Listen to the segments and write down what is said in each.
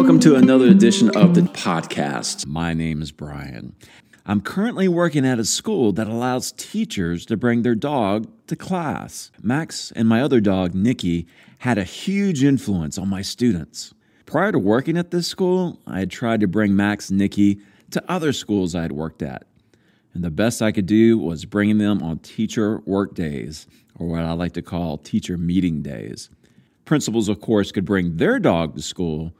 welcome to another edition of the podcast. My name is Brian. I'm currently working at a school that allows teachers to bring their dog to class. Max and my other dog, Nikki, had a huge influence on my students. Prior to working at this school, I had tried to bring Max and Nikki to other schools I had worked at. And the best I could do was bringing them on teacher work days, or what I like to call teacher meeting days. Principals, of course, could bring their dog to school,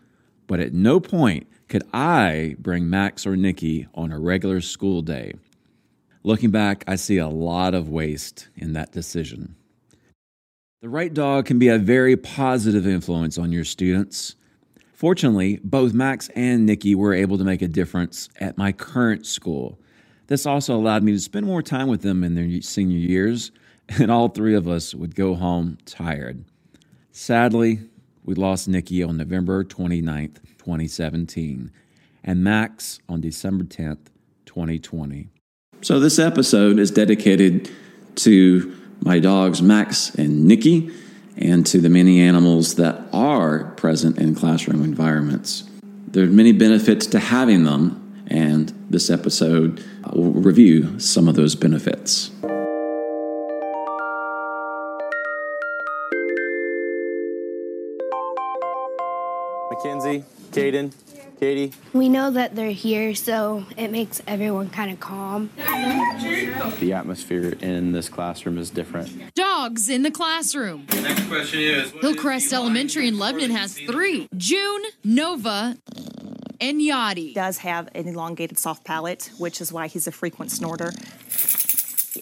but at no point could I bring Max or Nikki on a regular school day. Looking back, I see a lot of waste in that decision. The right dog can be a very positive influence on your students. Fortunately, both Max and Nikki were able to make a difference at my current school. This also allowed me to spend more time with them in their senior years, and all three of us would go home tired. Sadly, we lost Nikki on November 29th, 2017, and Max on December 10th, 2020. So, this episode is dedicated to my dogs, Max and Nikki, and to the many animals that are present in classroom environments. There are many benefits to having them, and this episode will review some of those benefits. Mackenzie, Caden, Katie. We know that they're here, so it makes everyone kind of calm. The atmosphere in this classroom is different. Dogs in the classroom. Next question is Hillcrest Elementary in Lebanon has three June, Nova, and Yachty. does have an elongated soft palate, which is why he's a frequent snorter.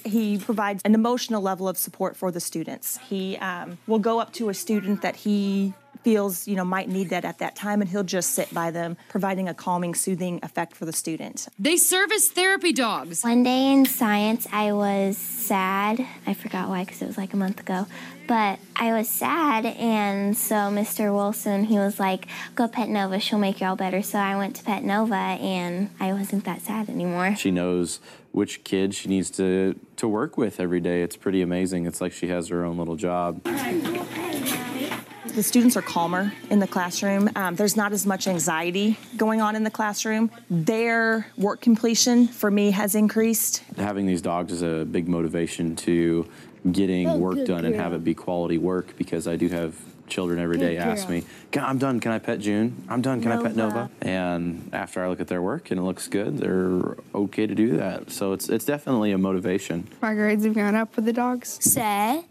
He provides an emotional level of support for the students. He um, will go up to a student that he feels you know might need that at that time, and he'll just sit by them, providing a calming, soothing effect for the student. They serve as therapy dogs. One day in science, I was sad. I forgot why because it was like a month ago. But I was sad, and so Mr. Wilson, he was like, go Pet Nova, she'll make you all better. So I went to Pet Nova, and I wasn't that sad anymore. She knows which kid she needs to, to work with every day. It's pretty amazing. It's like she has her own little job. The students are calmer in the classroom. Um, there's not as much anxiety going on in the classroom. Their work completion for me has increased. Having these dogs is a big motivation to getting work done and have it be quality work because I do have children every day ask me, "Can- I'm done, can I pet June? I'm done, can I pet Nova? And after I look at their work and it looks good, they're okay to do that. So it's, it's definitely a motivation. My grades have gone up with the dogs. Say,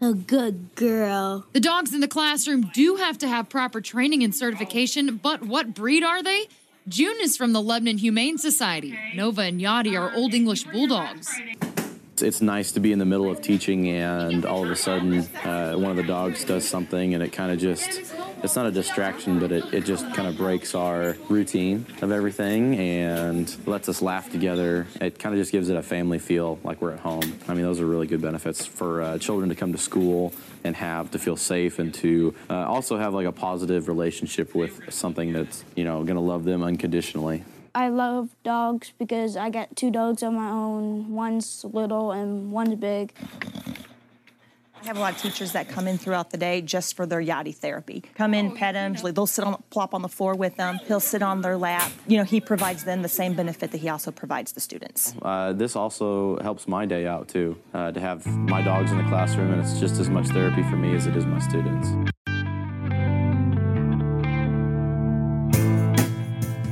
a good girl. The dogs in the classroom do have to have proper training and certification, but what breed are they? June is from the Lebanon Humane Society. Nova and Yadi are Old English Bulldogs. It's- It's nice to be in the middle of teaching and all of a sudden uh, one of the dogs does something and it kind of just, it's not a distraction, but it, it just kind of breaks our routine of everything and lets us laugh together. It kind of just gives it a family feel like we're at home. I mean, those are really good benefits for uh, children to come to school and have to feel safe and to uh, also have like a positive relationship with something that's, you know, going to love them unconditionally. I love dogs because I got two dogs of my own. One's little and one's big. I have a lot of teachers that come in throughout the day just for their yachty therapy. Come in, pet them. They'll sit on, plop on the floor with them. He'll sit on their lap. You know, he provides them the same benefit that he also provides the students. Uh, this also helps my day out too, uh, to have my dogs in the classroom, and it's just as much therapy for me as it is my students.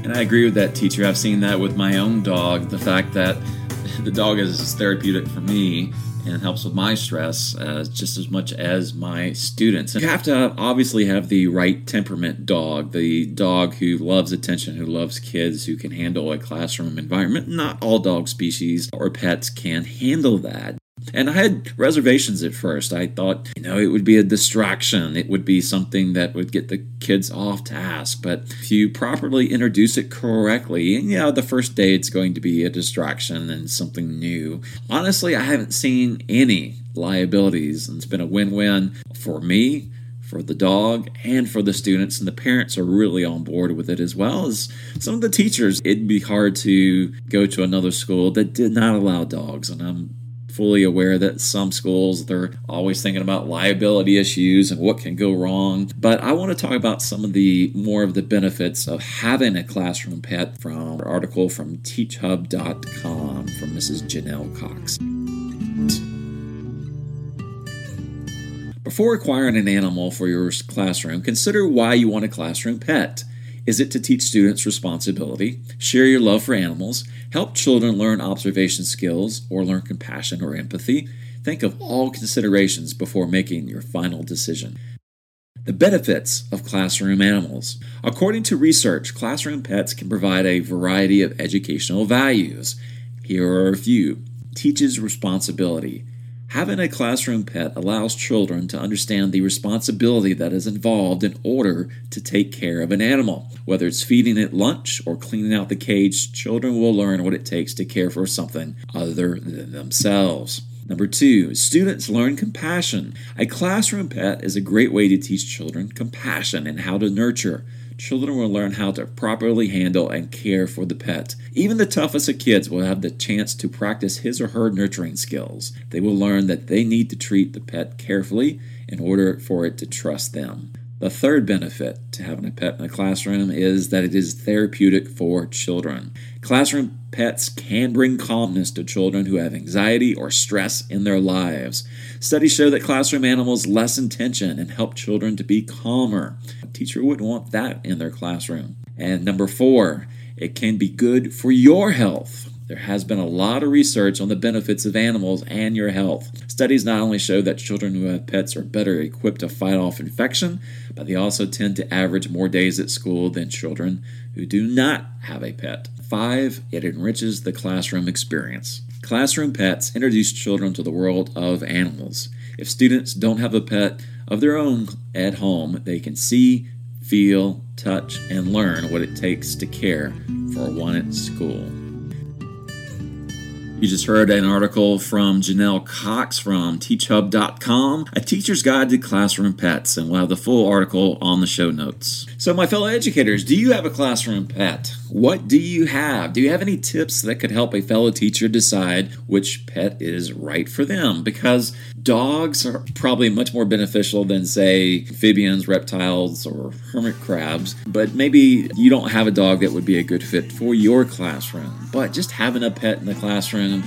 And I agree with that teacher. I've seen that with my own dog. The fact that the dog is therapeutic for me and helps with my stress uh, just as much as my students. You have to obviously have the right temperament dog, the dog who loves attention, who loves kids, who can handle a classroom environment. Not all dog species or pets can handle that. And I had reservations at first. I thought, you know, it would be a distraction. It would be something that would get the kids off task. But if you properly introduce it correctly, you know, the first day it's going to be a distraction and something new. Honestly, I haven't seen any liabilities, and it's been a win win for me. For the dog and for the students, and the parents are really on board with it as well as some of the teachers. It'd be hard to go to another school that did not allow dogs, and I'm fully aware that some schools they're always thinking about liability issues and what can go wrong. But I want to talk about some of the more of the benefits of having a classroom pet from an article from teachhub.com from Mrs. Janelle Cox. Before acquiring an animal for your classroom, consider why you want a classroom pet. Is it to teach students responsibility, share your love for animals, help children learn observation skills, or learn compassion or empathy? Think of all considerations before making your final decision. The benefits of classroom animals. According to research, classroom pets can provide a variety of educational values. Here are a few. Teaches responsibility. Having a classroom pet allows children to understand the responsibility that is involved in order to take care of an animal. Whether it's feeding it lunch or cleaning out the cage, children will learn what it takes to care for something other than themselves. Number two, students learn compassion. A classroom pet is a great way to teach children compassion and how to nurture children will learn how to properly handle and care for the pet. Even the toughest of kids will have the chance to practice his or her nurturing skills. They will learn that they need to treat the pet carefully in order for it to trust them. The third benefit to having a pet in the classroom is that it is therapeutic for children. Classroom pets can bring calmness to children who have anxiety or stress in their lives. Studies show that classroom animals lessen tension and help children to be calmer. A teacher wouldn't want that in their classroom. And number four, it can be good for your health. There has been a lot of research on the benefits of animals and your health. Studies not only show that children who have pets are better equipped to fight off infection, but they also tend to average more days at school than children who do not have a pet. Five, it enriches the classroom experience. Classroom pets introduce children to the world of animals. If students don't have a pet of their own at home, they can see, feel, touch, and learn what it takes to care for one at school. You just heard an article from Janelle Cox from teachhub.com, a teacher's guide to classroom pets, and we'll have the full article on the show notes. So, my fellow educators, do you have a classroom pet? What do you have? Do you have any tips that could help a fellow teacher decide which pet is right for them? Because dogs are probably much more beneficial than, say, amphibians, reptiles, or hermit crabs, but maybe you don't have a dog that would be a good fit for your classroom. But just having a pet in the classroom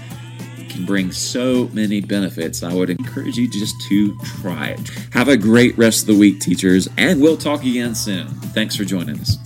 can bring so many benefits. I would encourage you just to try it. Have a great rest of the week, teachers, and we'll talk again soon. Thanks for joining us.